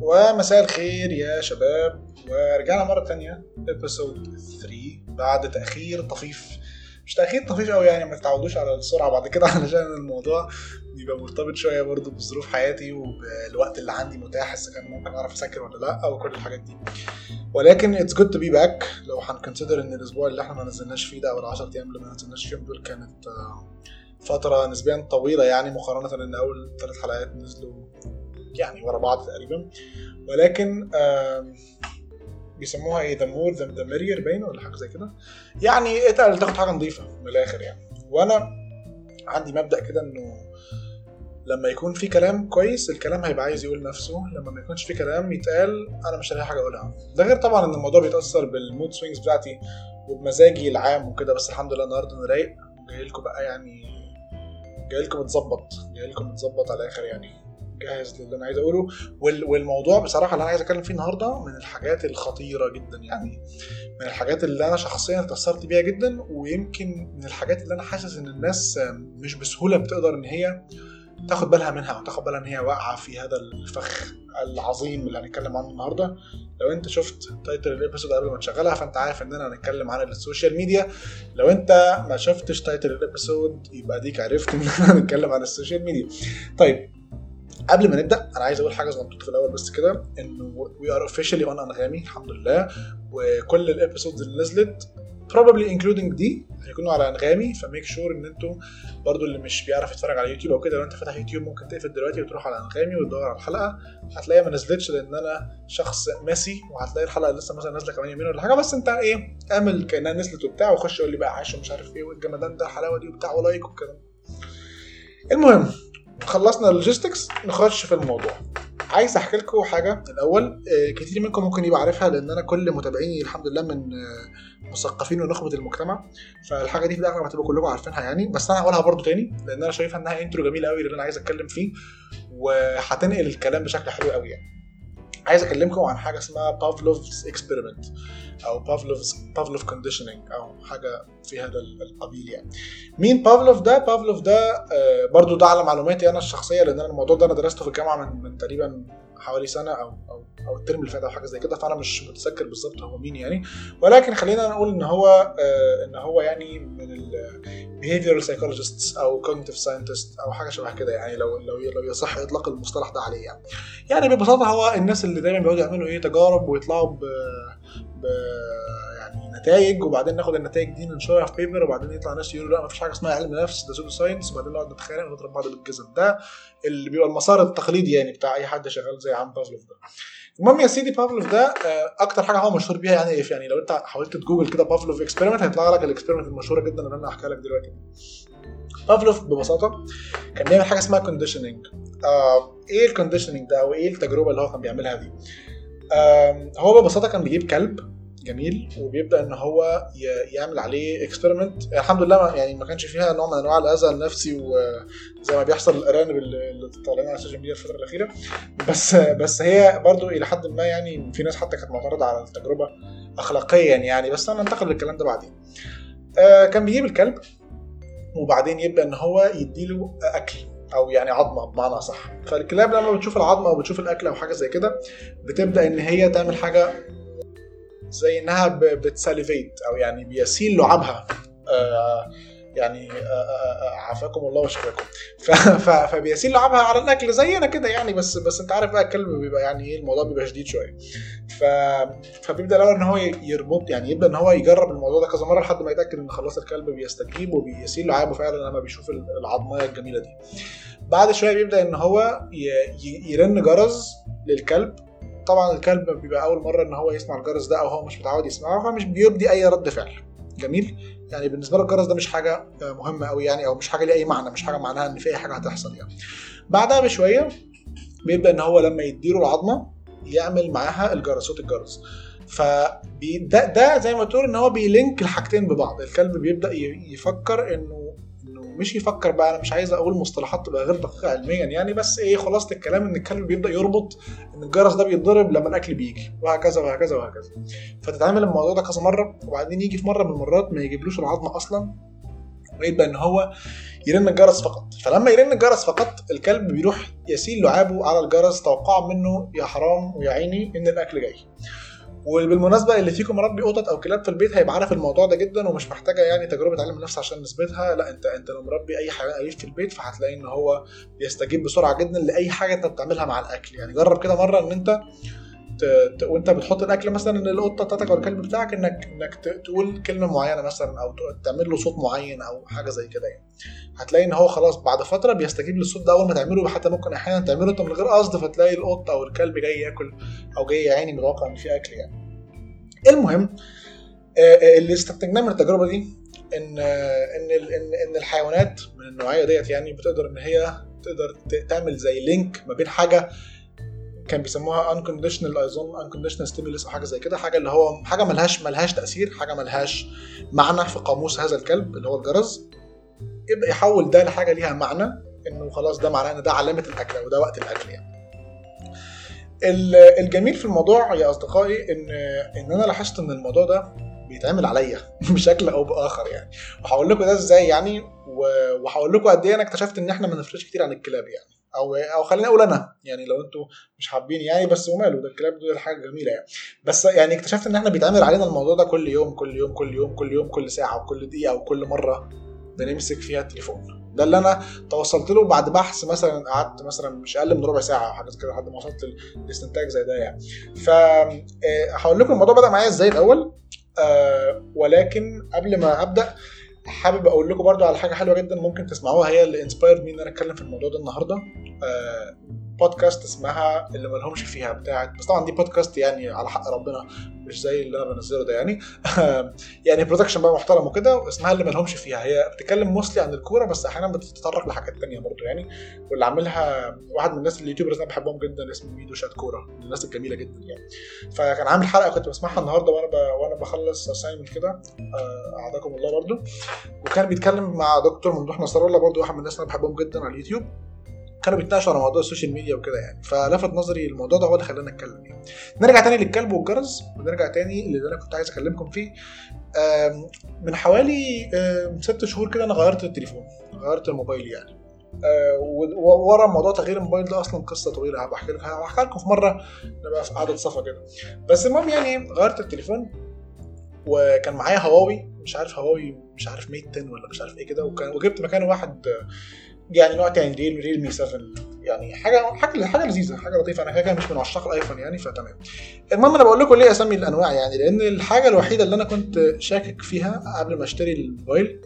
ومساء الخير يا شباب. ورجعنا مرة تانية episode 3 بعد تأخير طفيف. مش تأخير طفيف قوي يعني ما تتعودوش على السرعة بعد كده علشان الموضوع بيبقى مرتبط شوية برضه بظروف حياتي وبالوقت اللي عندي متاح إذا كان ممكن أعرف أسجل ولا لأ أو كل الحاجات دي. ولكن it's good to be back لو هن consider إن الأسبوع اللي إحنا ما نزلناش فيه ده أو ال 10 أيام اللي ما نزلناش فيهم دول كانت آه، فترة نسبيا طويلة يعني مقارنة إن أول ثلاث حلقات نزلوا يعني ورا بعض تقريبا. ولكن بيسموها إيه the more the merrier باين ولا حاجة زي كده. يعني اتقل تاخد حاجة نظيفة من الآخر يعني. وأنا عندي مبدأ كده إنه لما يكون في كلام كويس الكلام هيبقى عايز يقول نفسه. لما ما يكونش في كلام يتقال أنا مش هلاقي حاجة أقولها. ده غير طبعا إن الموضوع بيتأثر بال mood swings بتاعتي وبمزاجي العام وكده. بس الحمد لله النهارده أنا رايق. جاي لكم بقى يعني جاي لكم متظبط جاي لكم متظبط على الآخر يعني. جاهز للي أنا عايز أقوله. وال- والموضوع بصراحة اللي أنا عايز أتكلم فيه النهارده من الحاجات الخطيرة جدا يعني من الحاجات اللي أنا شخصيا اتأثرت بيها جدا ويمكن من الحاجات اللي أنا حاسس إن الناس مش بسهولة بتقدر إن هي تاخد بالها منها أو تاخد بالها إن هي واقعة في هذا الفخ العظيم اللي هنتكلم عنه النهارده. لو أنت شفت title ال episode قبل ما تشغلها فأنت عارف إننا هنتكلم عن ال social media. لو أنت ما شفتش title ال episode يبقى اديك عرفت ان إحنا هنتكلم عن ال social media. طيب قبل ما نبدأ أنا عايز أقول حاجة صغنطوطة في الأول بس كده إنه we are officially on أنغامي الحمد لله. وكل ال episodes اللي نزلت probably including دي هيكونوا على أنغامي ف make sure إن أنتوا برضو اللي مش بيعرف يتفرج على يوتيوب أو كده لو أنت فاتح يوتيوب ممكن تقفل دلوقتي وتروح على أنغامي وتدور على الحلقة. هتلاقيها ما نزلتش لأن أنا شخص ماسي وهتلاقي الحلقة لسه مثلا نازلة كمان يومين ولا حاجة. بس أنت إيه اعمل كأنها نزلت وبتاع وخش قول لي بقى عاش ومش عارف إيه والجمدان ده الحلاوة دي وبتاع و like والكلام. المهم خلصنا ال logistics نخش في الموضوع. عايز أحكي لكم حاجة. الأول آه، كتير منكم ممكن يبقى عارفها لأن أنا كل متابعيني الحمد لله من آه، مثقفين ونخبة المجتمع. فالحاجة دي في الآخر هتبقوا كلكم عارفينها يعني. بس أنا هقولها برضو تاني لأن أنا شايفها إنها intro جميل قوي اللي أنا عايز أتكلم فيه. وهتنقل الكلام بشكل حلو قوي يعني. عايز اكلمكم عن حاجة اسمها Pavlov's experiment أو Pavlov's Pavlov conditioning أو حاجة في هذا القبيل يعني. مين بافلوف ده؟ بافلوف ده آه، برضو ده على معلوماتي أنا الشخصية لأن أنا الموضوع ده أنا درسته في الجامعة من, من تقريبا حوالي سنة أو أو أو الترم اللي فات أو حاجة زي كده فأنا مش متذكر بالظبط هو مين يعني. ولكن خلينا نقول إن هو آه، إن هو يعني من ال behavioral psychologists أو cognitive scientists أو حاجة شبه كده يعني لو لو لو يصح إطلاق المصطلح ده عليه يعني. يعني ببساطة هو الناس اللي دايما بيقعدوا يعملوا إيه تجارب ويطلعوا ب, ب نتائج وبعدين ناخد النتائج دي ننشرها في paper وبعدين يطلع ناس يقولوا لا مفيش حاجة اسمها علم نفس ده pseudo science وبعدين نقعد نتخانق ونضرب بعض بالجزم. ده اللي بيبقى المسار التقليدي يعني بتاع أي حد شغال زي عم بافلوف ده. المهم يا سيدي بافلوف ده آه، أكتر حاجة هو مشهور بيها يعني إيه؟ يعني لو أنت حاولت تجوجل كده Pavlov experiment هيطلع لك ال experiment المشهورة جدا اللي أنا هحكيها لك دلوقتي. بافلوف ببساطة كان بيعمل حاجة اسمها conditioning آه إيه ال conditioning ده أو إيه التجربة اللي هو كان بيعملها دي؟ آم، هو ببساطة كان بيجيب كلب. جميل وبيبدأ إن هو يعمل عليه experiment الحمد لله يعني ما كانش فيها نوع من أنواع الأذى النفسي وزي ما بيحصل الارانب اللي طالعين على ال social media الفترة الأخيرة. بس بس هي برضو إلى حد ما يعني في ناس حتى كانت معترضة على التجربة اخلاقيا يعني بس أنا أنتقل للكلام ده بعدين. آه كان بيجيب الكلب وبعدين يبدأ إن هو يديله أكل أو يعني عظمة بمعنى أصح. فالكلاب لما بتشوف العظمة أو بتشوف الأكل أو حاجة زي كده بتبدأ إن هي تعمل حاجة زي إنها بتساليفيت أو يعني بيسيل لعابها. آه يعني آه آه عافاكم الله وشفاكم. فبيسيل لعابها على الأكل زينا كده يعني بس بس أنت عارف بقى الكلب بيبقى يعني إيه الموضوع بيبقى شديد شوية. فبيبدأ الأول إن هو يربط يعني يبدأ إن هو يجرب الموضوع ده كذا مرة لحد ما يتأكد إن خلاص الكلب بيستجيب وبيسيل لعابه فعلا لما بيشوف العظمية الجميلة دي. بعد شوية بيبدأ إن هو يرن جرس للكلب. طبعا الكلب بيبقى أول مرة إن هو يسمع الجرس ده أو هو مش متعود يسمعه فمش بيبدي أي رد فعل. جميل؟ يعني بالنسبة له الجرس ده مش حاجة آه، مهمة قوي يعني أو مش حاجة ليه أي معنى مش حاجة معناها إن في أي حاجة هتحصل يعني. بعدها بشوية بيبدأ إن هو لما يديله العظمة يعمل معاها الجرس صوت الجرس. ف ده, ده زي ما تقول إن هو بيلينك الحاجتين ببعض. الكلب بيبدأ يفكر إنه مش يفكر بقى أنا مش عايز أقول مصطلحات تبقى غير دقيقة علميا يعني بس إيه خلاصه الكلام إن الكلب بيبدأ يربط إن الجرس ده بيتضرب لما الأكل بيجي وهكذا وهكذا وهكذا. فتتعمل الموضوع ده كذا مرة وبعدين يجي في مرة من المرات ما يجيبلوش العظمه أصلا بقى إن هو يرن الجرس فقط. فلما يرن الجرس فقط الكلب بيروح يسيل لعابه على الجرس توقعا منه يا حرام ويا عيني إن الأكل جاي. وبالمناسبة اللي فيكم مربي قطط أو كلاب في البيت هيبقى عارف الموضوع ده جدا ومش محتاجة يعني تجربة علم النفس عشان نثبتها لا انت أنت لو مربي اي حيوان أليف في البيت فهتلاقي إن هو بيستجيب بسرعة جدا لأي حاجة أنت بتعملها مع الأكل يعني جرب كده مرة إن أنت. وانت بتحط الأكل مثلا للقطه بتاعتك أو الكلب بتاعك انك إنك تقول كلمة معينة مثلا أو تعمل له صوت معين أو حاجة زي كده يعني. هتلاقي إن هو خلاص بعد فترة بيستجيب للصوت ده أول ما تعمله حتى ممكن أحيانا تعمله انت من غير قصد فتلاقي القط أو الكلب جاي ياكل أو جاي يا عيني متوقع إن في أكل يعني. المهم اللي استنتجناه من التجربة دي إن إن إن إن الحيوانات من النوعية ديت يعني بتقدر إن هي تقدر تعمل زي لينك ما بين حاجة كان بيسموها unconditional اظن unconditional stimulus أو حاجة زي كده حاجة اللي هو حاجة ملهاش ملهاش تأثير حاجة ملهاش معنى في قاموس هذا الكلب اللي هو الجرس. يبدا يحول ده لحاجة ليها معنى إنه خلاص ده معناه إن ده علامة الأكل أو ده وقت الأكل يعني. الجميل في الموضوع يا أصدقائي ان إن أنا لاحظت إن الموضوع ده بيتعمل عليا بشكل أو بآخر يعني. وهقول لكم ده إزاي يعني وهقول لكم قد إيه أنا اكتشفت إن إحنا ما نفرقش كتير عن الكلاب يعني. أو أو خليني أقول أنا. يعني لو أنتوا مش حابين يعني بس وماله. ده الكلاب دول حاجة جميلة يعني. بس يعني اكتشفت إن إحنا بيتعمل علينا الموضوع ده كل يوم كل يوم كل يوم كل يوم كل ساعة وكل دقيقة وكل مرة بنمسك فيها التليفون. ده اللي أنا توصلت له بعد بحث مثلا قعدت مثلا مش أقل من ربع ساعة أو حاجة كده لحد ما وصلت لاستنتاج زي ده يعني. ف هقول لكم الموضوع بدأ معايا إزاي الأول. أه ولكن قبل ما أبدأ حابب أقول لكم برضو على حاجة حلوة جدا ممكن تسمعوها هي اللي inspired me إن أنا أتكلم في الموضوع ده النهارده. أه بودكاست اسمها اللي ما لهمش فيها بتاعت بس طبعا دي بودكاست يعني على حق ربنا مش زي اللي أنا بنزله ده يعني. يعني production بقى محترم وكده اسمها اللي ما لهمش فيها. هي بتتكلم mostly عن الكورة بس أحيانا بتتطرق لحاجات تانية برضه يعني. واللي عاملها واحد من الناس ال YouTubers أنا بحبهم جدا اسمه ميدو شات كورة. من الناس الجميلة جدا يعني. فكان عامل حلقة كنت بسمعها النهارده وأنا. وأنا بخلص assignment كده. أعدكم الله برضه. وكان بيتكلم مع دكتور ممدوح نصر الله برضه واحد من الناس اللي أنا بحبهم جدا على اليوتيوب. كانوا بيتناقشوا على موضوع ال social media وكده يعني. فلفت نظري الموضوع ده هو اللي خلاني أتكلم يعني. نرجع تاني للكلب والجرس ونرجع تاني اللي أنا كنت عايز أكلمكم فيه. من حوالي ست شهور كده أنا غيرت التليفون غيرت الموبايل يعني. ورا موضوع تغيير الموبايل ده أصلا قصة طويلة هبحكي لكم هحكي لكم في مرة نبقى في قعدة صفا كده. بس المهم يعني غيرت التليفون وكان معايا هواوي مش عارف هواوي مش عارف Mate 10 ولا مش عارف إيه كده وكان وجبت مكانه واحد يعني نوع تاني real realme 7 يعني حاجة حاجة حاجة لذيذة حاجة لطيفة. أنا كده مش من عشاق الآيفون يعني فتمام. المهم أنا بقول لكم ليه أسمي الأنواع يعني لأن الحاجة الوحيدة اللي أنا كنت شاكك فيها قبل ما أشتري الموبايل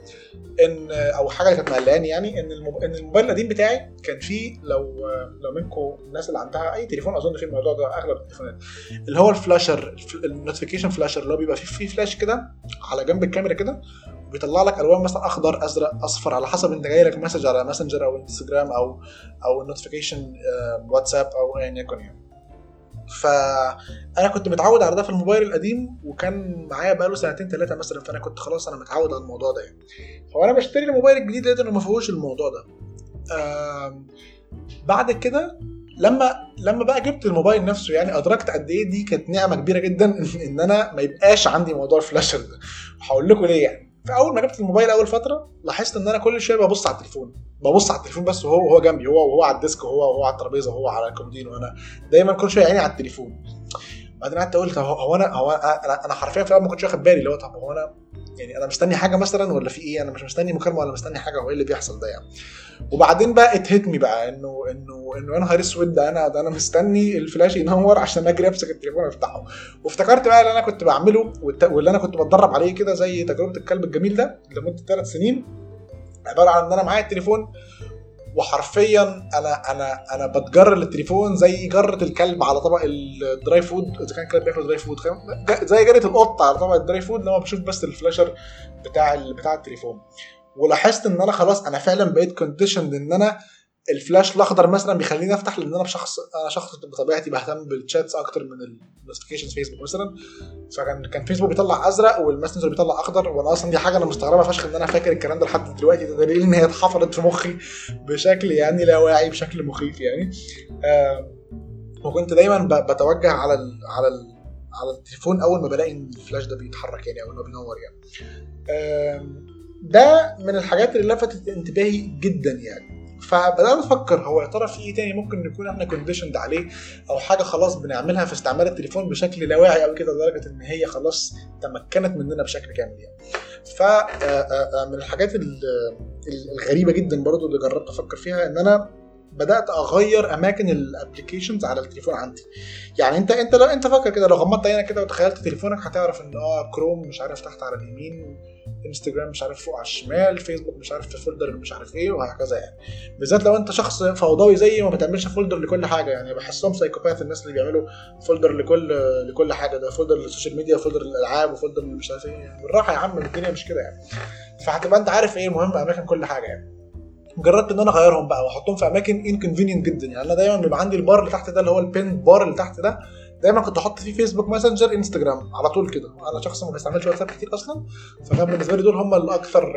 ان أو حاجة اللي كانت مقلقاني يعني إن إن الموبايل القديم بتاعي كان فيه لو لو منكم الناس اللي عندها أي تليفون أظن في الموضوع ده أغلب التليفونات. اللي هو ال flasher ال notification flasher اللي هو بيبقى فيه فيه فلاش كده على جنب الكاميرا كده بيطلع لك ألوان مثلا أخضر أزرق أصفر على حسب أنت جاي لك message على ماسنجر أو انستجرام أو أو ال notification واتساب أو ايا يكن يعني. فأنا كنت متعود على ده في الموبايل القديم وكان معايا بقاله سنتين ثلاثة مثلا فأنا كنت خلاص أنا متعود على الموضوع ده يعني. فأنا بشتري الموبايل الجديد لقيت إنه ما فيهوش الموضوع ده. بعد كده لما لما بقى جبت الموبايل نفسه يعني أدركت قد إيه دي كانت نعمة كبيرة جدا إن أنا ما يبقاش عندي موضوع ال flasher ده. هقول لكم ليه يعني. فاول ما جبت الموبايل أول فترة لاحظت إن أنا كل شوية ببص على التليفون. ببص على التليفون بس وهو وهو جنبي هو وهو على ال desk وهو وهو على الترابيزة وهو على الكومودين وأنا دايما كل شوية عيني على التليفون. بعدين قعدت أقول هو أنا هو أنا حرفيا في الأول ما كنتش واخد بالي اللي هو طب هو أنا يعني أنا مستني حاجة مثلا ولا في إيه؟ أنا مش مستني مكالمة ولا مستني حاجة هو إيه اللي بيحصل ده يعني؟ وبعدين بقى اتهتني بقى إنه إنه إنه يا نهار أسود ده أنا ده أنا مستني الفلاش ينور عشان أجري أمسك التليفون أفتحه. وافتكرت بقى اللي أنا كنت بعمله واللي أنا كنت بتدرب عليه كده زي تجربة الكلب الجميل ده لمدة ثلاث سنين. عبارة عن إن أنا معايا التليفون وحرفيا أنا أنا أنا بتجر للتليفون زي جرة الكلب على طبق ال dry food. إذا كان كلب بياكل dry food زي جرة القط على طبق ال dry food لما بشوف بس ال flasher بتاع بتاع التليفون. ولاحظت إن أنا خلاص أنا فعلا بقيت conditioned إن أنا الفلاش الأخضر مثلا بيخليني أفتح لأن أنا بشخص أنا شخص بطبيعتي بهتم بال chats أكتر من ال notifications فيسبوك مثلا. فكان كان فيسبوك بيطلع أزرق والماسنجر بيطلع أخضر وأنا أصلا دي حاجة أنا مستغربها فشخ إن أنا فاكر الكلام ده لحد دلوقتي. ده دليل إن هي اتحفرت في مخي بشكل يعني لا واعي بشكل مخيف يعني. آه وكنت دايما بتوجه على ال على ال على التليفون أول ما بلاقي إن الفلاش ده بيتحرك يعني أو انه بينور يعني. آه ده من الحاجات اللي لفتت انتباهي جدا يعني. فبدات أفكر هو يا ترى في إيه تاني ممكن نكون إحنا conditioned عليه؟ أو حاجة خلاص بنعملها في استعمال التليفون بشكل لا واعي قوي كده لدرجة إن هي خلاص تمكنت مننا بشكل كامل يعني. ف من الحاجات الغريبة جدا برضو اللي جربت أفكر فيها إن أنا بدأت أغير أماكن ال applications على التليفون عندي. يعني أنت أنت لو أنت فاكر كده لو غمضت عينك كده وتخيلت تليفونك هتعرف إن آه كروم مش عارف تحت على اليمين انستجرام مش عارف فوق على الشمال فيسبوك مش عارف في folder مش عارف إيه وهكذا يعني. بالذات لو انت شخص فوضوي زيي ما بتعملش folder لكل حاجة يعني بحسهم psychopath الناس اللي بيعملوا folder لكل لكل حاجة ده folder لل social media و folder للألعاب و folder مش عارف إيه يعني. بالراحة يا عم الدنيا مش كده يعني. فهتبقى انت عارف إيه مهم اماكن كل حاجة يعني. جربت ان أنا اغيرهم بقى واحطهم في اماكن inconvenient جدا يعني. أنا دايما بيبقى عندي البار اللي تحت ده اللي هو ال pin bar اللي تحت ده دايما كنت أحط فيه فيسبوك ماسنجر انستجرام على طول كده. أنا شخص ما بستعملش واتساب كتير أصلا فكان بالنسبة لي دول هم الأكثر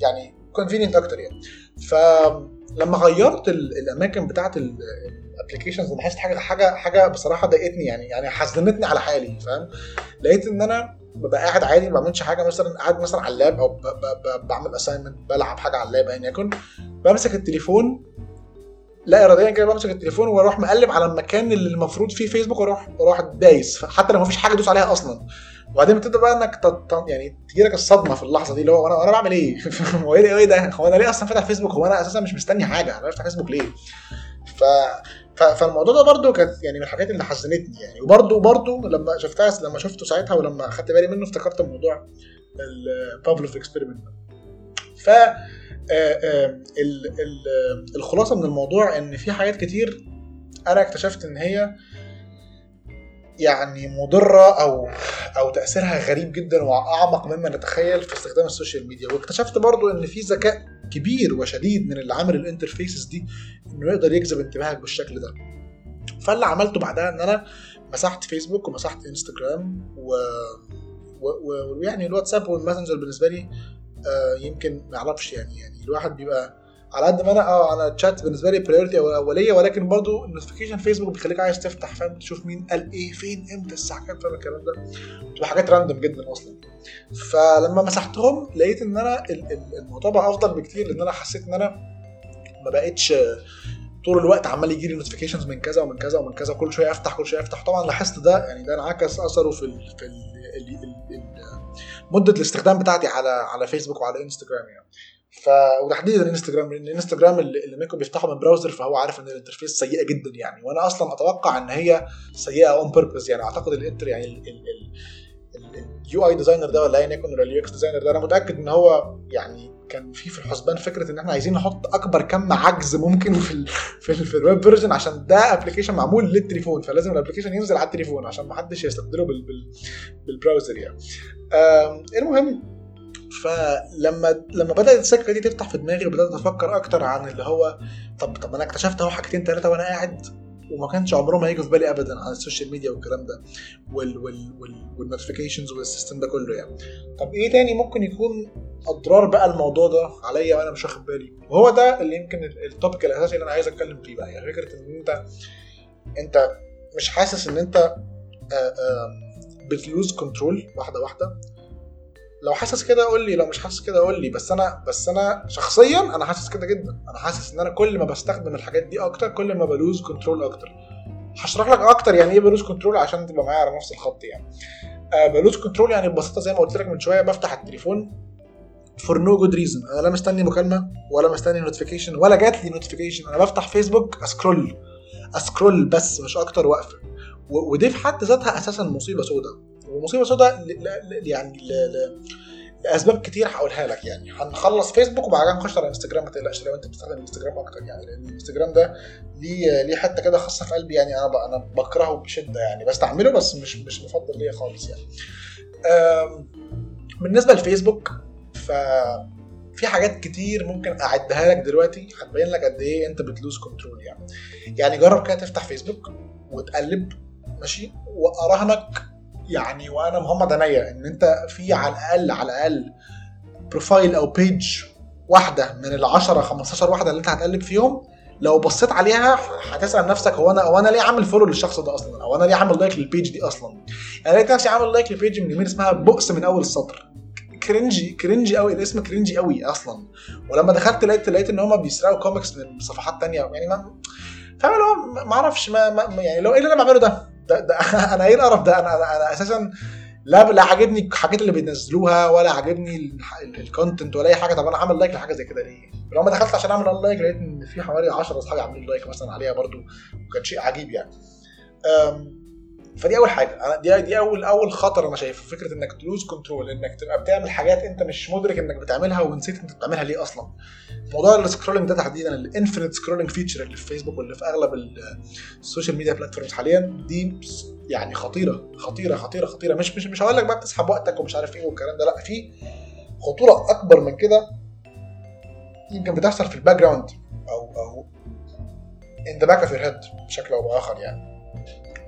يعني convenient أكتر يعني. فلما غيرت الأماكن بتاعت ال applications لاحظت حاجة حاجة حاجة بصراحة ضايقتني يعني يعني حزنتني على حالي فاهم؟ لقيت إن أنا ببقى قاعد عادي ما بعملش حاجة مثلا قاعد مثلا على ال lap أو بعمل assignment بلعب حاجة على ال lap ايا يكن. بمسك التليفون لا اراديا كده بمسك التليفون وأروح مقلب على المكان اللي المفروض فيه فيسبوك وأروح وأروح دايس حتى لو مفيش حاجة أدوس عليها أصلا وبعدين بتبدأ بقى إنك تط... يعني تجي لك الصدمة في اللحظة دي اللي هو أنا أنا بعمل إيه؟ هو إيه ده إيه ده؟ هو أنا ليه أصلا فاتح فيسبوك؟ هو أنا أساسا مش مستني حاجة أنا بفتح فيسبوك ليه؟ ف... ف... فالموضوع ده برده كانت يعني من الحاجات اللي حزنتني يعني وبرده برده لما شفتها لما شفته ساعتها ولما أخدت بالي منه افتكرت الموضوع ال Pavlov experiment ف الخلاصة من الموضوع إن في حاجات كتير أنا اكتشفت إن هي يعني مضرة أو أو تأثيرها غريب جدا وأعمق مما نتخيل في استخدام ال social media. واكتشفت برضو إن في ذكاء كبير وشديد من اللي عامل ال interfaces دي إنه يقدر يجذب انتباهك بالشكل ده. فاللي عملته بعدها إن أنا مسحت فيسبوك ومسحت انستجرام و ويعني الواتساب والماسنجر بالنسبة لي آه يمكن ما أعرفش يعني يعني الواحد بيبقى على قد ما أنا آه أنا تشات بالنسبة لي priority أولية ولكن برضو ال notification فيسبوك بيخليك عايز تفتح فاهم؟ تشوف مين قال إيه فين إمتى الساعة كام فاهم الكلام ده؟ بتبقى حاجات random جدا أصلا. فلما مسحتهم لقيت إن أنا الموضوع بقى أفضل بكتير لأن أنا حسيت إن أنا ما بقتش طول الوقت عمال يجي لي notifications من كذا ومن كذا ومن كذا كل شوية أفتح كل شوية أفتح. طبعا لاحظت ده يعني ده انعكس أثره في ال في ال مدة الاستخدام بتاعتي على على فيسبوك وعلى انستجرام يعني. ف وتحديدا الانستجرام لأن الانستجرام اللي منكم بيفتحه من browser فهو عارف إن ال interface سيئة جدا يعني. وأنا أصلا أتوقع إن هي سيئة on purpose يعني. أعتقد ال inter يعني ال UI designer ده ولا ايا يكن ولا ال UX designer ده أنا متأكد إن هو يعني كان في في الحسبان فكرة إن إحنا عايزين نحط أكبر كم عجز ممكن في ال في, ال في الweb version عشان ده application معمول للتليفون فلازم ال application ينزل على التليفون عشان ما حدش يستبدله بال بال بال browser يعني. المهم فلما لما بدأت السكة دي تفتح في دماغي وبدأت أفكر أكتر عن اللي هو طب طب أنا اكتشفت أهو حاجتين ثلاثة وأنا قاعد وما كانش عمرهم هيجوا في بالي ابدا على ال social media والكلام ده وال وال وال وال notifications وال system ده كله يعني. طب إيه تاني ممكن يكون أضرار بقى الموضوع ده عليا وأنا مش واخد بالي؟ وهو ده اللي يمكن ال topic الأساسي اللي أنا عايز أتكلم فيه بقى. يعني فكرة إن أنت أنت مش حاسس إن أنت بت lose control واحدة واحدة؟ لو حاسس كده قول لي لو مش حاسس كده قول لي. بس أنا بس أنا شخصيا أنا حاسس كده جدا. أنا حاسس إن أنا كل ما بستخدم الحاجات دي أكتر كل ما ب lose control أكتر. هشرح لك أكتر يعني إيه ب lose control عشان تبقى معايا على نفس الخط يعني. آه ب lose control يعني ببساطة زي ما قلت لك من شوية بفتح التليفون for no good reason أنا لا مستني مكالمة ولا مستني notification ولا جات لي notification أنا بفتح فيسبوك أ scroll أ scroll بس مش أكتر واقفه ودي في حد ذاتها أساسا مصيبة سوداء ومصيبة سوداء يعني. لأسباب كتير هقولها لك يعني. هنخلص فيسبوك وبعد كده نخش على انستجرام ما تقلقش. لو أنت بتستخدم انستجرام أكتر يعني لأن الانستجرام ده ليه ليه حتة كده خاصة في قلبي يعني أنا أنا بكرهه بشدة يعني. بستعمله بس مش مش مفضل ليا خالص يعني. بالنسبة للفيسبوك ف في حاجات كتير ممكن أعدها لك دلوقتي هتبين لك قد إيه أنت بت lose control يعني. يعني جرب كده تفتح فيسبوك وتقلب ماشي وأراهنك يعني وأنا مغمض عينيا إن أنت في على الأقل على الأقل profile أو page واحدة من ال 10 15 واحدة اللي أنت هتقلب فيهم لو بصيت عليها هتسأل نفسك هو أنا هو أنا ليه عامل follow للشخص ده أصلا؟ أو أنا ليه عامل like لل page دي أصلا؟ يعني لقيت نفسي عامل لايك لبيج من يمين اسمها بؤس من أول السطر. cringy cringy قوي الاسم cringy قوي أصلا. ولما دخلت لقيت لقيت إن هم بيسرقوا كوميكس من صفحات تانية يعني ما فاهم اللي هو ما أعرفش ما, ما يعني لو إيه اللي أنا بعمله ده, ده, ده أنا إيه القرف ده؟ أنا أنا, أساسا لا لا عاجبني الحاجات اللي بينزلوها ولا عاجبني ال content ولا أي حاجة. طب أنا عامل like لحاجة زي كده ليه؟ لما دخلت عشان أعمل like لقيت إن في حوالي 10 أصحابي عاملين like مثلا عليها برضو وكان شيء عجيب يعني. فدي أول حاجة. دي دي اول أول خطر أنا شايفه فكرة إنك ت lose control إنك تبقى بتعمل حاجات أنت مش مدرك إنك بتعملها ونسيت أنت بتعملها ليه أصلا. موضوع ال scrolling ده تحديدا ال infinite scrolling feature اللي في فيسبوك واللي في أغلب ال social media platforms حاليا دي يعني خطيرة خطيرة خطيرة خطيرة. مش مش مش هقول لك بقى بتسحب وقتك ومش عارف إيه والكلام ده لأ في خطورة أكبر من كده يمكن بتحصل في ال background أو أو in the back of your head بشكل أو بآخر يعني.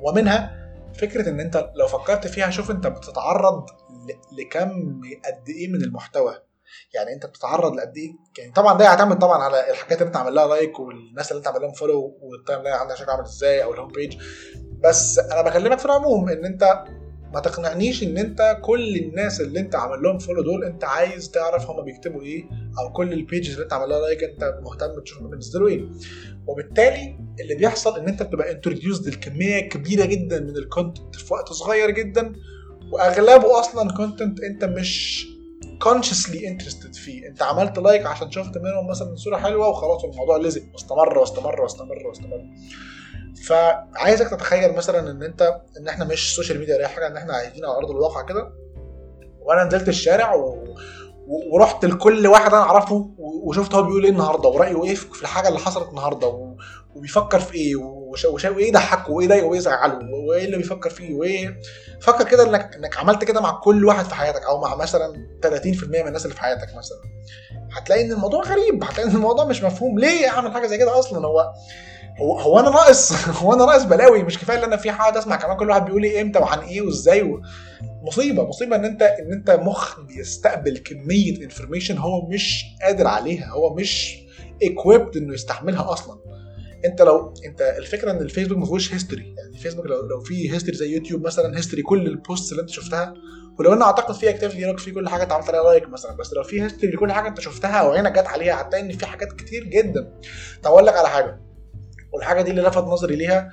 ومنها فكرة إن أنت لو فكرت فيها شوف أنت بتتعرض لكم قد إيه من المحتوى. يعني أنت بتتعرض لقد إيه؟ يعني طبعا ده يعتمد طبعا على الحاجات اللي أنت عامل لها like والناس اللي أنت عامل لهم follow وال timeline عندك شكل عامل إزاي أو ال home page بس أنا بكلمك في العموم إن أنت ما تقنعنيش إن أنت كل الناس اللي أنت عامل لهم follow دول أنت عايز تعرف هما بيكتبوا إيه أو كل ال pages اللي أنت عامل لها like أنت مهتم تشوف هما بينزلوا إيه. وبالتالي اللي بيحصل إن أنت بتبقى introduced لكمية كبيرة جدا من ال content في وقت صغير جدا وأغلبه أصلا content أنت مش consciously interested فيه. انت عملت like عشان شفت منهم مثلا صورة حلوة وخلاص الموضوع لزق. واستمر واستمر واستمر واستمر. فعايزك تتخيل مثلا إن أنت إن إحنا مش social media ولا حاجة إن إحنا عايشين على أرض الواقع كده. وأنا نزلت الشارع و... ورحت لكل واحد أنا أعرفه وشفت هو بيقول إيه النهارده ورأيه إيه في الحاجة اللي حصلت النهارده وبيفكر في إيه وايه يضحكه وإيه يضايقه وإيه يزعله وإيه اللي بيفكر فيه وإيه فكر كده إنك إنك عملت كده مع كل واحد في حياتك أو مع مثلا 30% من الناس اللي في حياتك مثلا. هتلاقي إن الموضوع غريب هتلاقي إن الموضوع مش مفهوم. ليه اعمل حاجة زي كده أصلا؟ هو هو هو أنا ناقص هو أنا ناقص بلاوي. مش كفاية إن أنا في حاجة أسمع كمان كل واحد بيقول إيه إمتى وعن إيه وإزاي و... مصيبة مصيبة إن أنت إن أنت مخ بيستقبل كمية information هو مش قادر عليها هو مش equipped إنه يستحملها أصلا. انت لو انت الفكرة ان الفيسبوك ما فيهوش history يعني الفيسبوك لو لو في history زي يوتيوب مثلا history كل ال post اللي انت شفتها ولو أنا اعتقد في activity log في كل حاجة انت عملت عليها like مثلا بس لو في history لكل حاجة انت شفتها أو عينك جت عليها هتلاقي إن في حاجات كتير جدا. طب أقول لك على حاجة. والحاجة دي اللي لفت نظري ليها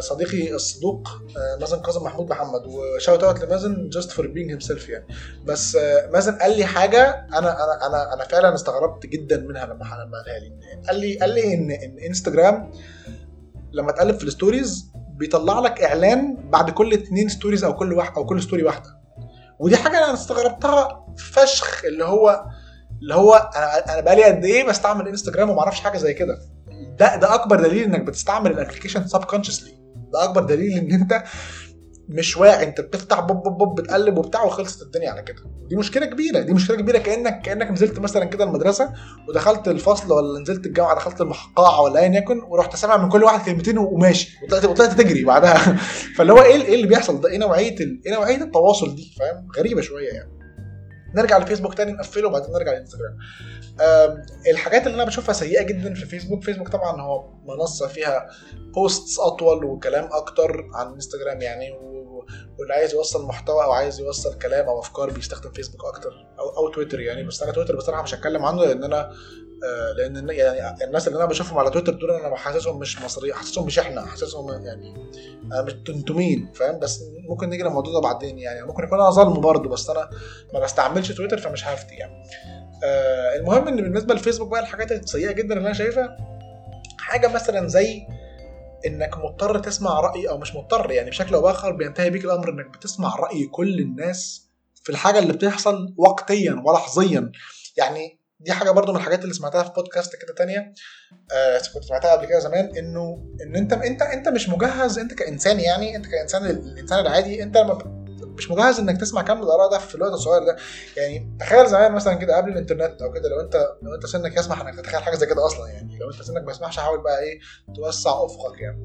صديقي الصدوق آه مازن كاظم محمود محمد و shout out لمازن just for being himself يعني. بس آه مازن قال لي حاجة أنا أنا أنا أنا فعلا استغربت جدا منها لما لما قالها لي. قال لي قال لي إن إن انستجرام لما تقلب في ال stories بيطلع لك إعلان بعد كل اتنين stories أو كل واحد أو كل story واحدة. ودي حاجة أنا استغربتها فشخ اللي هو اللي هو أنا أنا بقالي قد إيه بستعمل انستجرام وما أعرفش حاجة زي كده. ده ده أكبر دليل إنك بتستعمل ال application subconsciously ده أكبر دليل إن أنت مش واعي. أنت بتفتح بوب بوب بوب بتقلب وبتاع وخلصت الدنيا على كده. دي مشكلة كبيرة. دي مشكلة كبيرة كانك كأنك نزلت مثلا كده المدرسة ودخلت الفصل ولا نزلت الجامعة دخلت القاعه ولا ايا يكن ورحت سامع من كل واحد كلمتين وماشي. وطلعت وطلعت تجري بعدها. فاللي هو إيه إيه اللي بيحصل ده؟ إيه نوعية إيه نوعية التواصل دي؟ فاهم؟ غريبة شوية يعني. نرجع لفيسبوك تاني نقفله وبعدين نرجع لإنستجرام. الحاجات اللي أنا بشوفها سيئة جدا في فيسبوك فيسبوك طبعا هو منصة فيها posts أطول وكلام أكتر عن إنستجرام يعني واللي عايز يوصل محتوى أو عايز يوصل كلام أو أفكار بيستخدم فيسبوك أكتر أو أو تويتر يعني. بس أنا تويتر بصراحة مش هتكلم عنه لأن أنا لأن يعني الناس اللي أنا بشوفهم على تويتر دول أنا حاسسهم مش مصري حاسسهم مش إحنا حاسسهم يعني مش أنتوا مين فاهم؟ بس ممكن نيجي للموضوع ده بعدين يعني ممكن يكون أنا ظالم برضه بس أنا ما بستعملش تويتر فمش هفتي يعني. آه المهم إن بالنسبة للفيسبوك بقى الحاجات السيئة جدا اللي أنا شايفها حاجة مثلا زي إنك مضطر تسمع رأي أو مش مضطر يعني بشكل أو بآخر بينتهي بيك الأمر إنك بتسمع رأي كل الناس في الحاجة اللي بتحصل وقتيا ولحظيا. يعني دي حاجة برضو من الحاجات اللي سمعتها في بودكاست كده تانية آه كنت سمعتها قبل كده زمان إنه إن أنت أنت أنت مش مجهز أنت كإنسان يعني أنت كإنسان الإنسان العادي أنت لما مش مجهز إنك تسمع كم الآراء ده في الوقت الصغير ده. يعني تخيل زمان مثلا كده قبل الإنترنت أو كده لو أنت لو أنت سنك يسمح إنك تتخيل حاجة زي كده أصلا يعني لو أنت سنك ما يسمحش حاول بقى إيه توسع أفقك يعني.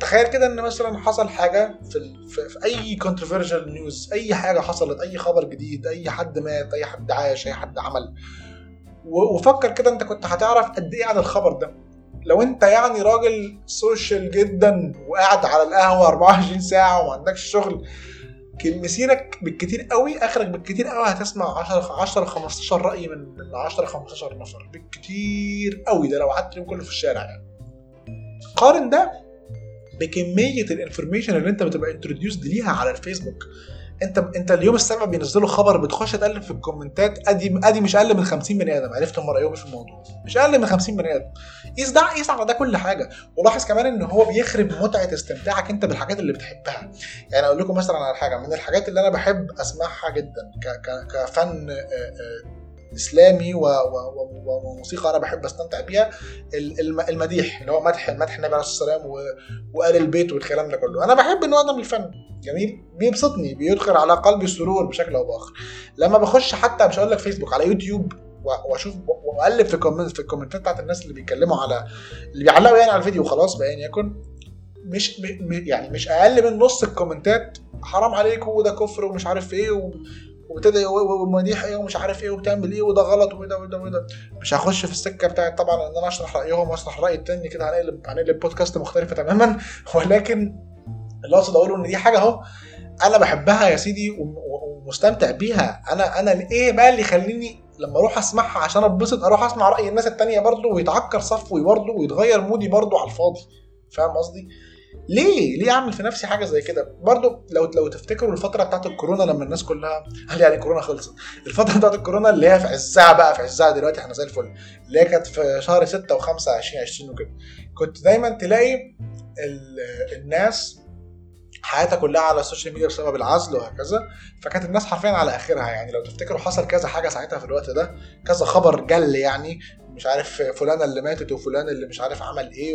تخيل كده إن مثلا حصل حاجة في, في, في أي controversial news أي حاجة حصلت أي خبر جديد أي حد مات أي حد عاش أي حد عمل. وفكر كده أنت كنت هتعرف قد إيه عن الخبر ده. لو أنت يعني راجل social جدا وقاعد على القهوة 24 ساعة وما عندكش شغل مسيرك بالكتير قوي آخرك بالكتير قوي هتسمع 10 10 15 رأي من من 10 15 نفر. بالكتير قوي ده لو قعدت اليوم كله في الشارع يعني. قارن ده بكمية ال information اللي انت بتبقى introduced ليها على الفيسبوك. انت انت اليوم السابع بينزلوا خبر بتخش تقلب في ال commentات ادي ادي مش أقل من 50 بني آدم. عرفت هم رأيهم في الموضوع. مش أقل من 50 بني آدم. قيس ده قيس على ده كل حاجة. ولاحظ كمان إن هو بيخرب متعة استمتاعك أنت بالحاجات اللي بتحبها. يعني أقول لكم مثلا على حاجة من الحاجات اللي أنا بحب أسمعها جدا كفن إسلامي وموسيقى أنا بحب أستمتع بيها المديح اللي هو مدح مدح النبي عليه الصلاة والسلام وآل البيت والكلام ده كله أنا بحب النوع ده من الفن جميل بيبسطني بيدخل على قلبي السرور بشكل أو بآخر لما بخش حتى مش هقول لك فيسبوك على يوتيوب وأشوف واقلب في ال comment في الكومنتات بتاعت الناس اللي بيتكلموا على اللي بيعلقوا يعني على الفيديو وخلاص باين يكن مش. يعني مش أقل من نص الكومنتات حرام عليكم وده كفر ومش عارف إيه. وابتداع ومديح إيه ومش عارف إيه وبتعمل إيه وده غلط وده وده وده. مش هخش في السكة بتاعت طبعا إن أنا أشرح رأيهم وأشرح رأي التاني كده هنقلب هنقلب بودكاست مختلفة تماما. ولكن اللي أقصد أقوله إن دي حاجة أهو أنا بحبها يا سيدي ومستمتع بيها. أنا أنا إيه بقى اللي يخليني لما أروح أسمعها عشان أتبسط أروح أسمع رأي الناس التانية برضه ويتعكر صفوي برضه ويتغير mood ي برضه على الفاضي. فاهم قصدي؟ ليه؟ ليه أعمل في نفسي حاجة زي كده؟ برضو لو لو تفتكروا الفترة بتاعت الكورونا لما الناس كلها هل يعني كورونا خلصت؟ الفترة بتاعت الكورونا اللي هي في عزها بقى في عزها دلوقتي إحنا زي الفل اللي هي كانت في شهر 6 و5 2020 وكده. كنت دايما تلاقي الناس حياتها كلها على ال social media بسبب العزل وهكذا. فكانت الناس حرفيا على آخرها يعني. لو تفتكروا حصل كذا حاجة ساعتها في الوقت ده كذا خبر جلل يعني. مش عارف فلانة اللي ماتت وفلان اللي مش عارف عمل إيه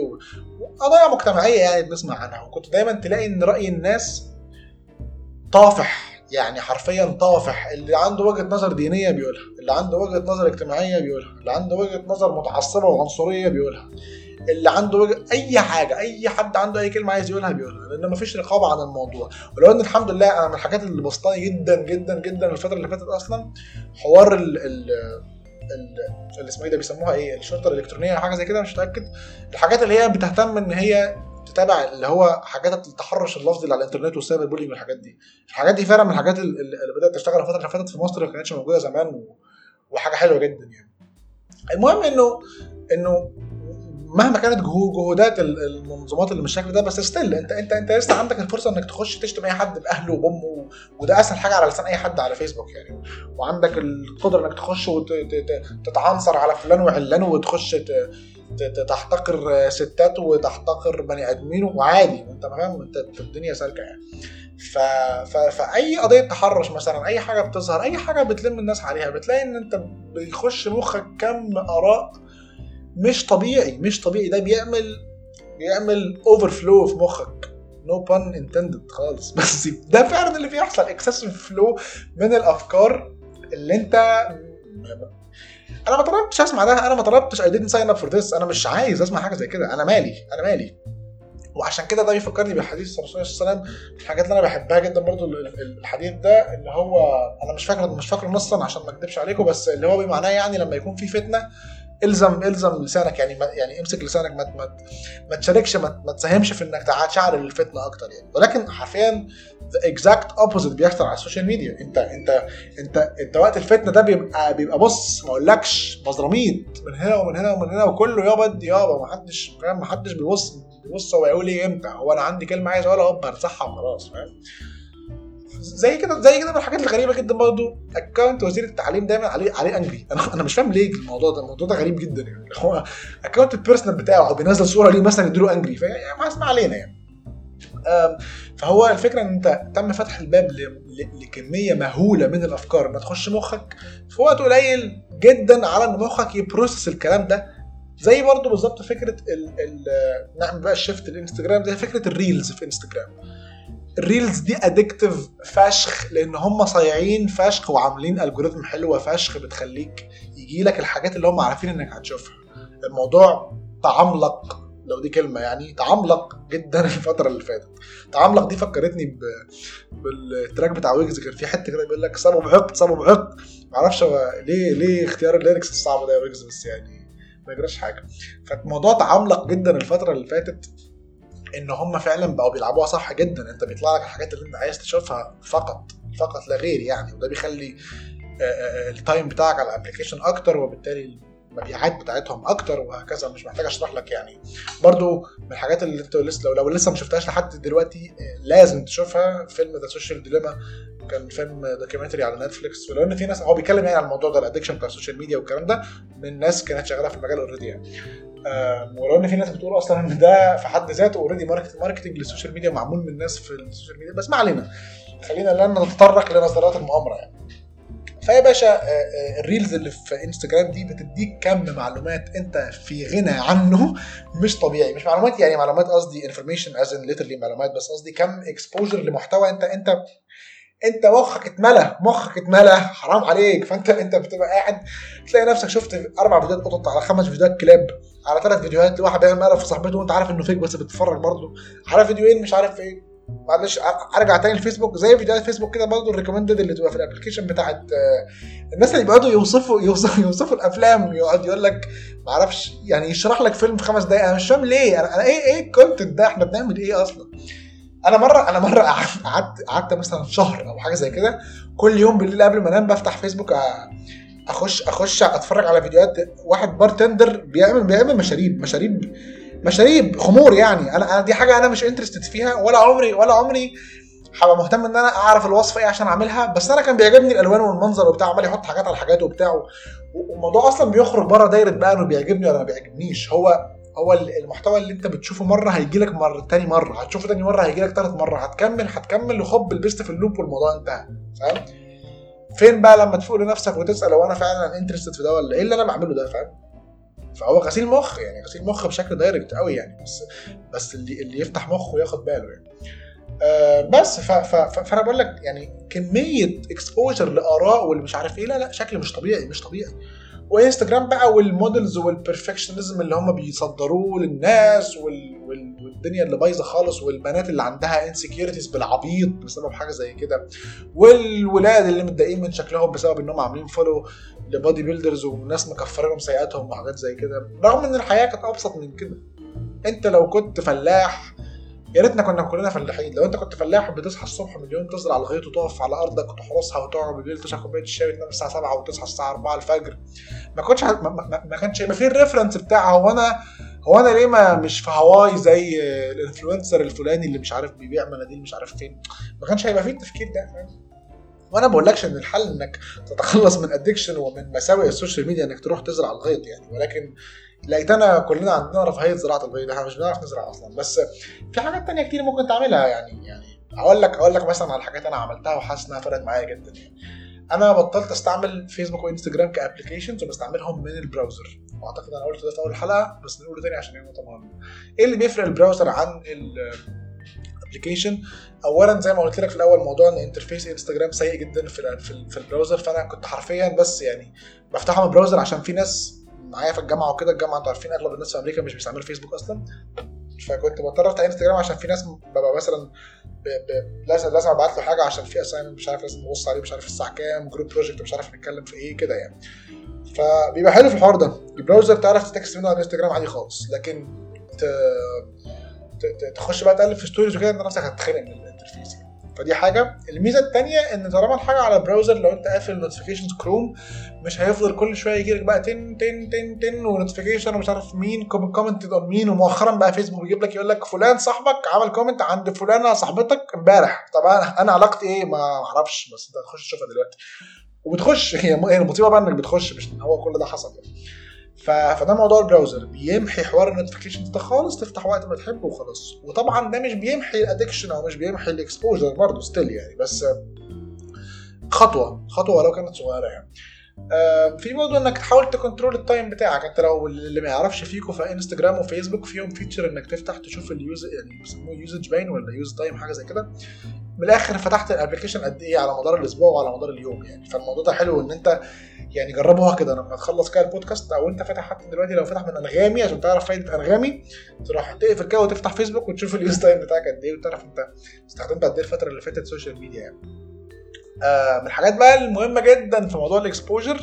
وقضايا مجتمعية يعني بنسمع عنها. وكنت دايما تلاقي إن رأي الناس طافح يعني حرفيا طافح. اللي عنده وجهة نظر دينية بيقولها اللي عنده وجهة نظر اجتماعية بيقولها اللي عنده وجهة نظر متعصبة وعنصرية بيقولها اللي عنده وجه أي حاجة أي حد عنده أي كلمة عايز يقولها بيقولها لأن مفيش رقابة عن الموضوع. ولو إن الحمد لله أنا من الحاجات اللي بسطاني جدا جدا جدا الفترة اللي فاتت أصلا حوار ال ال اللي اسمه إيه ده بيسموها إيه الشرطة الإلكترونية حاجة زي كده مش متأكد. الحاجات اللي هي بتهتم إن هي تتابع اللي هو حاجات التحرش اللفظي اللي على الإنترنت وال cyber bullying والحاجات دي. الحاجات دي فعلا من الحاجات اللي بدأت تشتغل الفترة اللي فاتت في مصر ما كانتش موجودة زمان وحاجة حلوة جدا يعني. المهم انه إنه مهما كانت مجهودات المنظمات اللي بالشكل ده بس still انت انت انت لسه عندك الفرصة انك تخش تشتم أي حد بأهله وبأمه وده أسهل حاجة على لسان أي حد على فيسبوك يعني. وعندك القدرة إنك تخش وتتعنصر على فلان وعلان وتخش تحتقر ستات وتحتقر بني آدمين وعادي. أنت فاهم؟ أنت في الدنيا سالكة يعني. ف... ف... فأي قضية تحرش مثلا أي حاجة بتظهر أي حاجة بتلم الناس عليها بتلاقي إن أنت بيخش مخك كم آراء مش طبيعي مش طبيعي. ده بيعمل بيعمل overflow في مخك. no pun intended خالص. بس ده فعلا اللي بيحصل. excessive flow من الأفكار اللي أنت أنا ما طلبتش أسمع ده. أنا ما طلبتش I didn't sign up for this. أنا مش عايز أسمع حاجة زي كده. أنا مالي أنا مالي. وعشان كده ده بيفكرني بحديث الرسول عليه وسلم. الحاجات اللي أنا بحبها جدا برضو الحديث ده اللي هو أنا مش فاكر مش فاكر نصا عشان ما اكذبش عليكم بس اللي هو بمعناه يعني لما يكون في فتنة الزم إلزم لسانك يعني يعني امسك لسانك ما ما, ما تشاركش ما, ما تساهمش في إنك تشعل الفتنة أكتر يعني. ولكن حرفيا the exact opposite بيحصل على ال social media. انت انت انت أنت وقت الفتنة ده بيبقى بيبقى بص ما أقولكش مزرميط من هنا ومن هنا ومن هنا وكله يابا يابا ما حدش فاهم؟ ما حدش بيبص بيبص هو يقول إيه إمتى. هو أنا عندي كلمة عايز أقولها هوب هرزعها وخلاص فاهم؟ زي كده زي كده من الحاجات الغريبة جدا برضه account وزير التعليم دايما عليه عليه angry أنا أنا مش فاهم ليه الموضوع ده. الموضوع ده غريب جدا يعني. هو account ال personal بتاعه أو بينزل صورة ليه مثلا يديله angry فما اسمع علينا يعني. فهو الفكرة إن أنت تم فتح الباب لكمية مهولة من الأفكار. انها تخش مخك. في وقت قليل جدا على إن مخك ي process الكلام ده. زي برضه بالظبط فكرة ال ال نعمل بقى ال shift الانستجرام زي فكرة ال reels في إنستجرام. ال reels دي addictive فشخ لأن هم صايعين فشخ وعاملين algorithm حلوة فشخ بتخليك يجي لك الحاجات اللي هم عارفين إنك هتشوفها. الموضوع تعملق لو دي كلمة يعني تعملق جدا الفترة اللي فاتت. تعملق دي فكرتني ب... بال track بتاع ويجز كان في حتة كده بيقول لك صابوا بعقد صابوا بعقد معرفش هو ليه ليه اختيار ال lyrics الصعب ده يا ويجز بس يعني ما يجراش حاجة. فالموضوع تعملق جدا الفترة اللي فاتت. إن هم فعلا بقوا بيلعبوها صح جدا. أنت بيطلع لك الحاجات اللي أنت عايز تشوفها فقط فقط لا غير يعني. وده بيخلي آه، آه، ال time بتاعك على ال application أكتر وبالتالي المبيعات بتاعتهم أكتر وهكذا. مش محتاج أشرح لك يعني. برضو من الحاجات اللي أنت لسه لو, لو لسه ما شفتهاش لحد دلوقتي لازم تشوفها. فيلم The Social Dilemma كان فيلم documentary على نتفليكس ولو ان في ناس هو بيتكلم يعني على الموضوع ده ال addiction بتاع ال social media والكلام ده من ناس كانت شغالة في المجال already يعني. ولو إن في ناس بتقول أصلا إن ده في حد ذاته already marketing لل social media معمول من ناس في ال social media بس ما علينا. خلينا لا نتطرق لنظريات المؤامرة يعني. فيا باشا آه، آه، ال reels اللي في إنستجرام دي بتديك كم معلومات أنت في غنى عنه مش طبيعي. مش معلومات يعني معلومات قصدي information as in literally معلومات بس قصدي كم exposure لمحتوى انت أنت انت مخك اتملى مخك اتملى حرام عليك. فانت انت بتبقى قاعد تلاقي نفسك شفت أربع فيديوهات قطط على خمس فيديوهات كلاب على ثلاث فيديوهات لواحد بيعمل مقلب في صاحبته وانت عارف إنه fake بس بتتفرج برضه. على فيديوهين مش عارف إيه. معلش أرجع تاني الفيسبوك زي فيديوهات فيسبوك كده برضه ال recommended اللي تبقى في ال application بتاعت آه، الناس اللي بيقعدوا يوصفوا يوصفوا, يوصفوا الأفلام يقعد يقول لك ما أعرفش يعني يشرح لك فيلم في خمس دقائق أنا مش فاهم ليه. أنا, إيه إيه ال content ده؟ إحنا بنعمل إيه أصلا؟ أنا مره أنا مره قعدت قعدت مثلا شهر أو حاجة زي كده كل يوم بالليل قبل ما انام بفتح فيسبوك اخش اخش اتفرج على فيديوهات واحد bartender بيعمل بيعمل مشاريب مشاريب مشاريب خمور يعني. أنا دي حاجة أنا مش interested فيها ولا عمري ولا عمري هبقى مهتم إن أنا أعرف الوصفة إيه عشان أعملها. بس أنا كان بيعجبني الألوان والمنظر وبتاع عمال يحط حاجات على حاجات وبتاع والموضوع أصلا بيخرج بره دايرة بقى إنه بيعجبني ولا ما بيعجبنيش. هو هو المحتوى اللي انت بتشوفه مرة هيجي لك مرة تاني مرة هتشوفه تاني مرة هيجي لك تالت مرة هتكمل هتكمل وهوب لبست في ال loop والموضوع انتهى فاهم؟ فين بقى لما تفوق لنفسك وتسأل هو أنا فعلا interested في ده ولا إيه اللي أنا بعمله ده فاهم؟ فهو غسيل مخ يعني غسيل مخ بشكل direct قوي يعني بس بس اللي اللي يفتح مخه وياخد باله يعني. آه بس ف ف فأنا بقول لك يعني كمية exposure لآراء واللي مش عارف إيه لا لا شكل مش طبيعي مش طبيعي. وانستجرام بقى وال models وال perfectionism اللي هم بيصدروه للناس وال... وال... والدنيا اللي بايظة خالص والبنات اللي عندها insecurities بالعبيط بسبب حاجة زي كده. والولاد اللي متضايقين من شكلهم بسبب إنهم عاملين follow ل bodybuilders وناس مكفرينهم سيئاتهم وحاجات زي كده. رغم إن الحياة كانت أبسط من كده. أنت لو كنت فلاح يا ريتنا كنا كلنا فلاحين. لو انت كنت فلاح بتصحى الصبح من تزرع الغيط وتقف على أرضك وتحرسها وتقعد بالليل تشرب كوباية الشاي وتنام الساعة 7 وتصحى الساعة 4 الفجر. ما كنتش ما, ما, ما كانش يبقى في ال reference بتاع هو أنا هو أنا ليه ما مش في هواي زي ال influencer الفلاني اللي مش عارف بيبيع مناديل مش عارف فين. ما كانش هيبقى فيه التفكير ده. فاهم وأنا ما بقولكش إن الحل إنك تتخلص من addiction ومن مساوئ ال social media إنك تروح تزرع الغيط يعني. ولكن لقيتنا كلنا عندنا رفاهية زراعة البيض إحنا مش بنعرف نزرع أصلا بس في حاجات تانية كتير ممكن تعملها يعني يعني أقول لك أقول لك مثلا على حاجات أنا عملتها وحاسس إنها فرقت معايا جدا يعني. أنا بطلت أستعمل فيسبوك وإنستجرام ك applications وبستعملهم من ال browser. وأعتقد أنا قلت ده في أول حلقه بس نقوله تاني عشان هي نقطه مهمه إيه اللي بيفرق ال browser عن ال application؟ اولا زي ما قلت لك في الأول موضوع إن interface إنستجرام سيء جدا في في ال browser فأنا كنت حرفيا بس يعني بفتحه من ال browser عشان في ناس معايا في الجامعة وكده الجامعة أنتوا عارفين أغلب الناس في أمريكا مش بيستعملوا فيسبوك أصلا. فكنت بضطر أفتح إنستجرام عشان في ناس ببقى مثلا ب... ب... لازم لازم أبعت له حاجة عشان في assignment مش عارف لازم نبص عليه مش عارف الساعة كام group project مش عارف نتكلم في إيه كده يعني. فبيبقى حلو في الحوار ده. ال browser تعرف text منه على الإنستجرام عادي خالص. لكن ت... تخش بقى تقلب في stories وكده أنت نفسك هتتخنق من ال interface. فدي حاجة. الميزة الثانية إن طالما الحاجة على ال browser لو أنت قافل notifications كروم مش هيفضل كل شوية يجي لك بقى تن تن تن تن و notification ومش عارف مين comment on مين ومؤخرا بقى فيسبوك بيجيب لك يقول لك فلان صاحبك عمل comment عند فلانة صاحبتك امبارح. طبعا أنا علاقتي إيه؟ ما أعرفش بس أنت هتخش تشوفها دلوقتي. وبتخش هي المصيبه بقى إنك بتخش مش هو كل ده حصل. يعني فده موضوع ال browser. بيمحي حوار ال notifications ده خالص تفتح وقت ما تحب وخلاص. وطبعا ده مش بيمحي ال addiction أو مش بيمحي ال exposure برضه still يعني. بس خطوة خطوة ولو كانت صغيرة يعني. في برضه إنك تحاول ت control ال time بتاعك. انت لو اللي ما يعرفش فيكو في انستجرام وفيسبوك فيهم feature إنك تفتح تشوف ال use يعني بيسموه usage باين ولا use time حاجة زي كده. من الآخر فتحت ال application قد إيه؟ على مدار الأسبوع وعلى مدار اليوم يعني. فالموضوع ده حلو إن أنت يعني جربوها كده. لما تخلص كده البودكاست أو أنت فاتح حتى دلوقتي لو فتح من أنغامي عشان تعرف فايدة أنغامي تروح تقفل كده وتفتح فيسبوك وتشوف ال use time بتاعك قد إيه وتعرف أنت استخدمت قد إيه الفترة اللي فاتت social media يعني. آه من الحاجات بقى المهمة جدا في موضوع ال exposure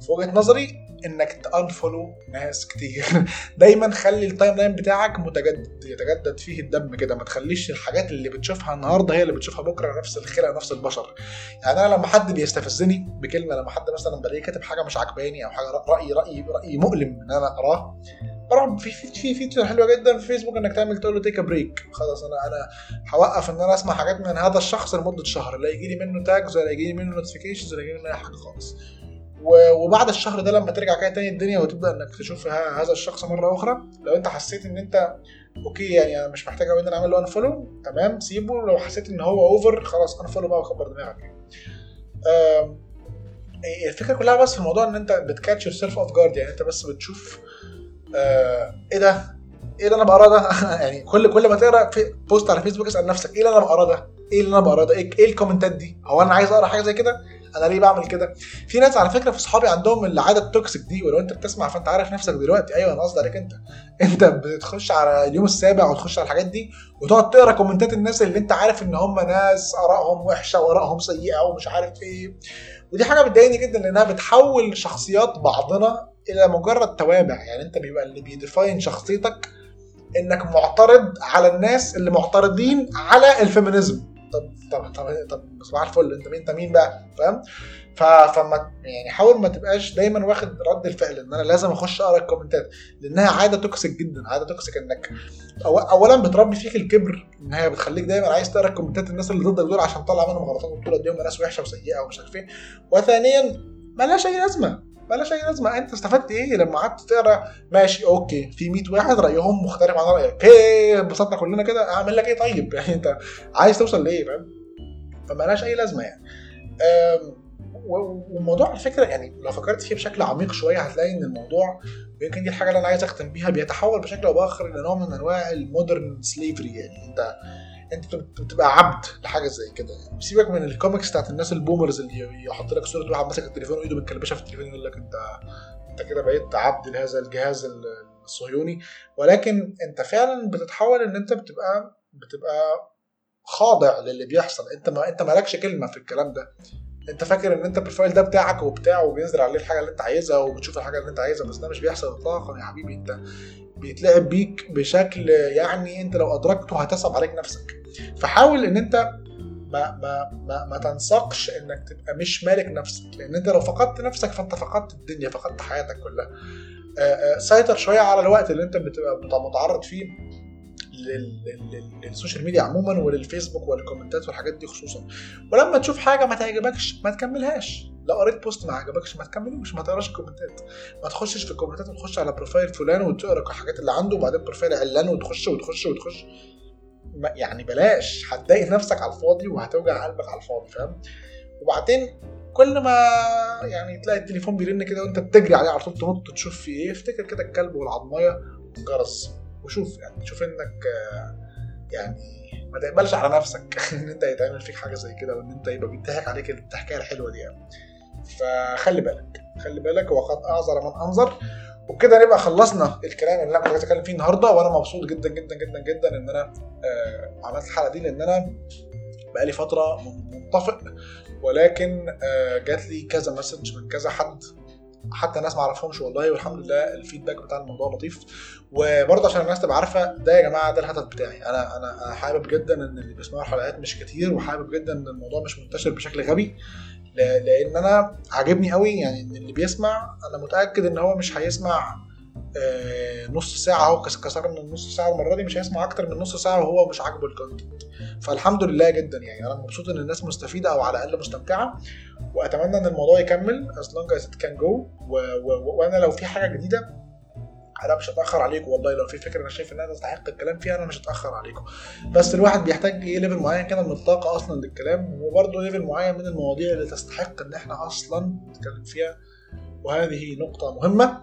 في وجهة نظري إنك ت unfollow ناس كتير. دايما خلي ال timeline بتاعك متجدد يتجدد فيه الدم كده ما تخليش الحاجات اللي بتشوفها النهارده هي اللي بتشوفها بكرة نفس الخلق نفس البشر. يعني أنا لما حد بيستفزني بكلمة لما حد مثلا بلاقيه كاتب حاجة مش عجباني أو حاجة رأي رأي رأي مؤلم إن أنا أقراه بروح في في في feature حلوة جدا في فيسبوك إنك تعمل تقول له take break خلاص أنا أنا هوقف إن أنا أسمع حاجات من هذا الشخص لمدة شهر لا يجي لي منه tags ولا يجي لي منه notifications ولا يجي لي منه أي حاجة خالص. وبعد الشهر ده لما ترجع كده تاني الدنيا وتبدأ إنك تشوف هذا الشخص مرة أخرى لو أنت حسيت إن أنت okay يعني أنا مش محتاج قوي إن أنا أعمل له unfollow تمام سيبه. لو حسيت إن هو over خلاص unfollow بقى وكبر دماغك. الفكرة كلها بس في الموضوع إن أنت بت catch yourself off guard يعني أنت بس بتشوف آه إيه ده؟ إيه اللي أنا بقراه ده؟ يعني كل كل ما تقرأ في post على فيسبوك اسأل نفسك إيه اللي أنا بقراه ده؟ إيه اللي أنا بقراه ده؟ إيه, إيه ال commentات دي؟ هو أنا عايز أقرأ حاجة زي كده؟ أنا ليه بعمل كده؟ في ناس على فكرة في صحابي عندهم العادة ال toxic دي ولو انت بتسمع فانت عارف نفسك دلوقتي. أيوه أنا قصدي عليك انت. انت بتخش على اليوم السابع وتخش على الحاجات دي وتقعد تقرا commentات الناس اللي انت عارف ان هم ناس آرائهم وحشة وآرائهم سيئة ومش عارف إيه. ودي حاجة بتضايقني جدا لأنها بتحول شخصيات بعضنا إلى مجرد توابع. يعني انت بيبقى اللي بي define شخصيتك إنك معترض على الناس اللي معترضين على ال feminism. طب طب طب صباح الفل انت مين؟ انت مين بقى؟ فاهم؟ فما يعني حاول ما تبقاش دايما واخد رد الفعل إن أنا لازم أخش أقرأ ال commentات لأنها عادة toxic جدا عادة toxic إنك اولا بتربي فيك الكبر إن هي بتخليك دايما عايز تقرأ commentات الناس اللي ضدك دول عشان تطلع منهم غلطات وتقول قد إيه ناس وحشة وسيئة ومش عارف إيه. وثانيا ملهاش أي لازمة ملهاش أي لازمة. أنت استفدت إيه لما قعدت تقرأ؟ ماشي okay في 100 واحد رأيهم مختلف عن رأيك. إيه انبسطنا كلنا كده أعمل لك إيه طيب؟ يعني أنت عايز توصل لإيه؟ فاهم؟ فملهاش أي لازمة يعني. والموضوع على فكرة يعني لو فكرت فيه بشكل عميق شوية هتلاقي إن الموضوع يمكن دي الحاجة اللي أنا عايز أختم بيها بيتحول بشكل أو بآخر إلى نوع من أنواع ال modern slavery يعني. أنت أنت بتبقى عبد لحاجة زي كده يعني. سيبك من الكوميكس بتاعت الناس ال boomers اللي يحط لك صورة واحد ماسك التليفون وإيده متكلبشة في التليفون يقول لك أنت أنت كده بقيت عبد لهذا الجهاز الصهيوني. ولكن أنت فعلا بتتحول إن أنت بتبقى بتبقى خاضع للي بيحصل. انت ما انت مالكش كلمة في الكلام ده. انت فاكر ان انت ال profile ده بتاعك وبتاع وبينزل عليه الحاجة اللي انت عايزها وبتشوف الحاجة اللي انت عايزها بس ده مش بيحصل اطلاقا يا حبيبي. انت بيتلعب بيك بشكل يعني انت لو أدركته هتصعب عليك نفسك. فحاول ان انت ما ما ما, ما تنسقش انك تبقى مش مالك نفسك. لأن انت لو فقدت نفسك فانت فقدت الدنيا فقدت حياتك كلها. سيطر شوية على الوقت اللي انت بتبقى متعرض فيه. لل social media عموما وللفيسبوك وللكومنتات والحاجات دي خصوصا. ولما تشوف حاجة ما تعجبكش ما تكملهاش. لو قريت post ما عجبكش ما تكملوش ما تقراش الكومنتات. ما تخشش في الكومنتات وتخش على profile فلان وتقرا الحاجات اللي عنده وبعدين profile علان وتخش وتخش وتخش. يعني بلاش. هتضايق نفسك على الفاضي وهتوجع قلبك على الفاضي فاهم؟ وبعدين كل ما يعني تلاقي التليفون بيرن كده وانت بتجري عليه على طول تنط تشوف فيه إيه افتكر كده الكلب والعضمايه والجرس وشوف يعني شوف إنك يعني ما تقبلش على نفسك إن أنت يتعمل فيك حاجة زي كده وإن أنت يبقى بيضحك عليك الضحكة الحلوة دي يعني. فخلي بالك خلي بالك وقد أعذر من انظر وبكده نبقى خلصنا الكلام اللي أنا كنت أتكلم فيه النهارده. وأنا مبسوط جدا جدا جدا جدا إن أنا آه عملت الحلقة دي لأن أنا بقالي فترة منطفئ. ولكن آه جات لي كذا مسج من كذا حد. حتى ناس ما اعرفهمش والله والحمد لله الفيدباك بتاع الموضوع لطيف. وبرضه عشان الناس تبقى عارفة ده يا جماعة ده الهدف بتاعي. أنا أنا حابب جدا إن اللي بيسمعوا الحلقات مش كتير وحابب جدا إن الموضوع مش منتشر بشكل غبي لأن أنا عاجبني قوي يعني إن اللي بيسمع أنا متأكد إن هو مش هيسمع نص ساعة أهو كسرنا النص ساعة. المره دي مش هيسمع أكتر من نص ساعة وهو مش عاجبه ال content. فالحمد لله جدا يعني. أنا مبسوط إن الناس مستفيدة أو على الأقل مستمتعة. وأتمنى إن الموضوع يكمل as long as it can go. وأنا لو في حاجة جديدة أنا مش هتأخر عليكم والله. لو في فكرة أنا شايف إنها تستحق الكلام فيها أنا مش هتأخر عليكم. بس الواحد بيحتاج إيه؟ level معين كده من الطاقة أصلا للكلام. وبرضه level معين من المواضيع اللي تستحق إن إحنا أصلا نتكلم فيها. وهذه نقطة مهمة.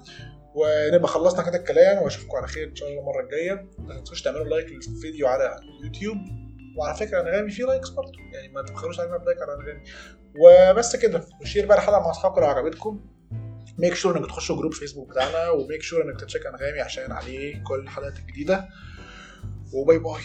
ونبقى خلصنا كده الكلام وأشوفكم على خير إن شاء الله المرة الجاية. ما تنسوش تعملوا like للفيديو على اليوتيوب. وعلى فكرة انغامي فيه likes برضه يعني ما تبخلوش علينا ب like على انغامي وبس كده و share بقى الحلقة مع أصحابكم لو عجبتكم. make sure إنك تخشوا group فيسبوك بتاعنا و make sure إنك ت check أنغامي عشان عليه كل الحلقات الجديدة. و bye bye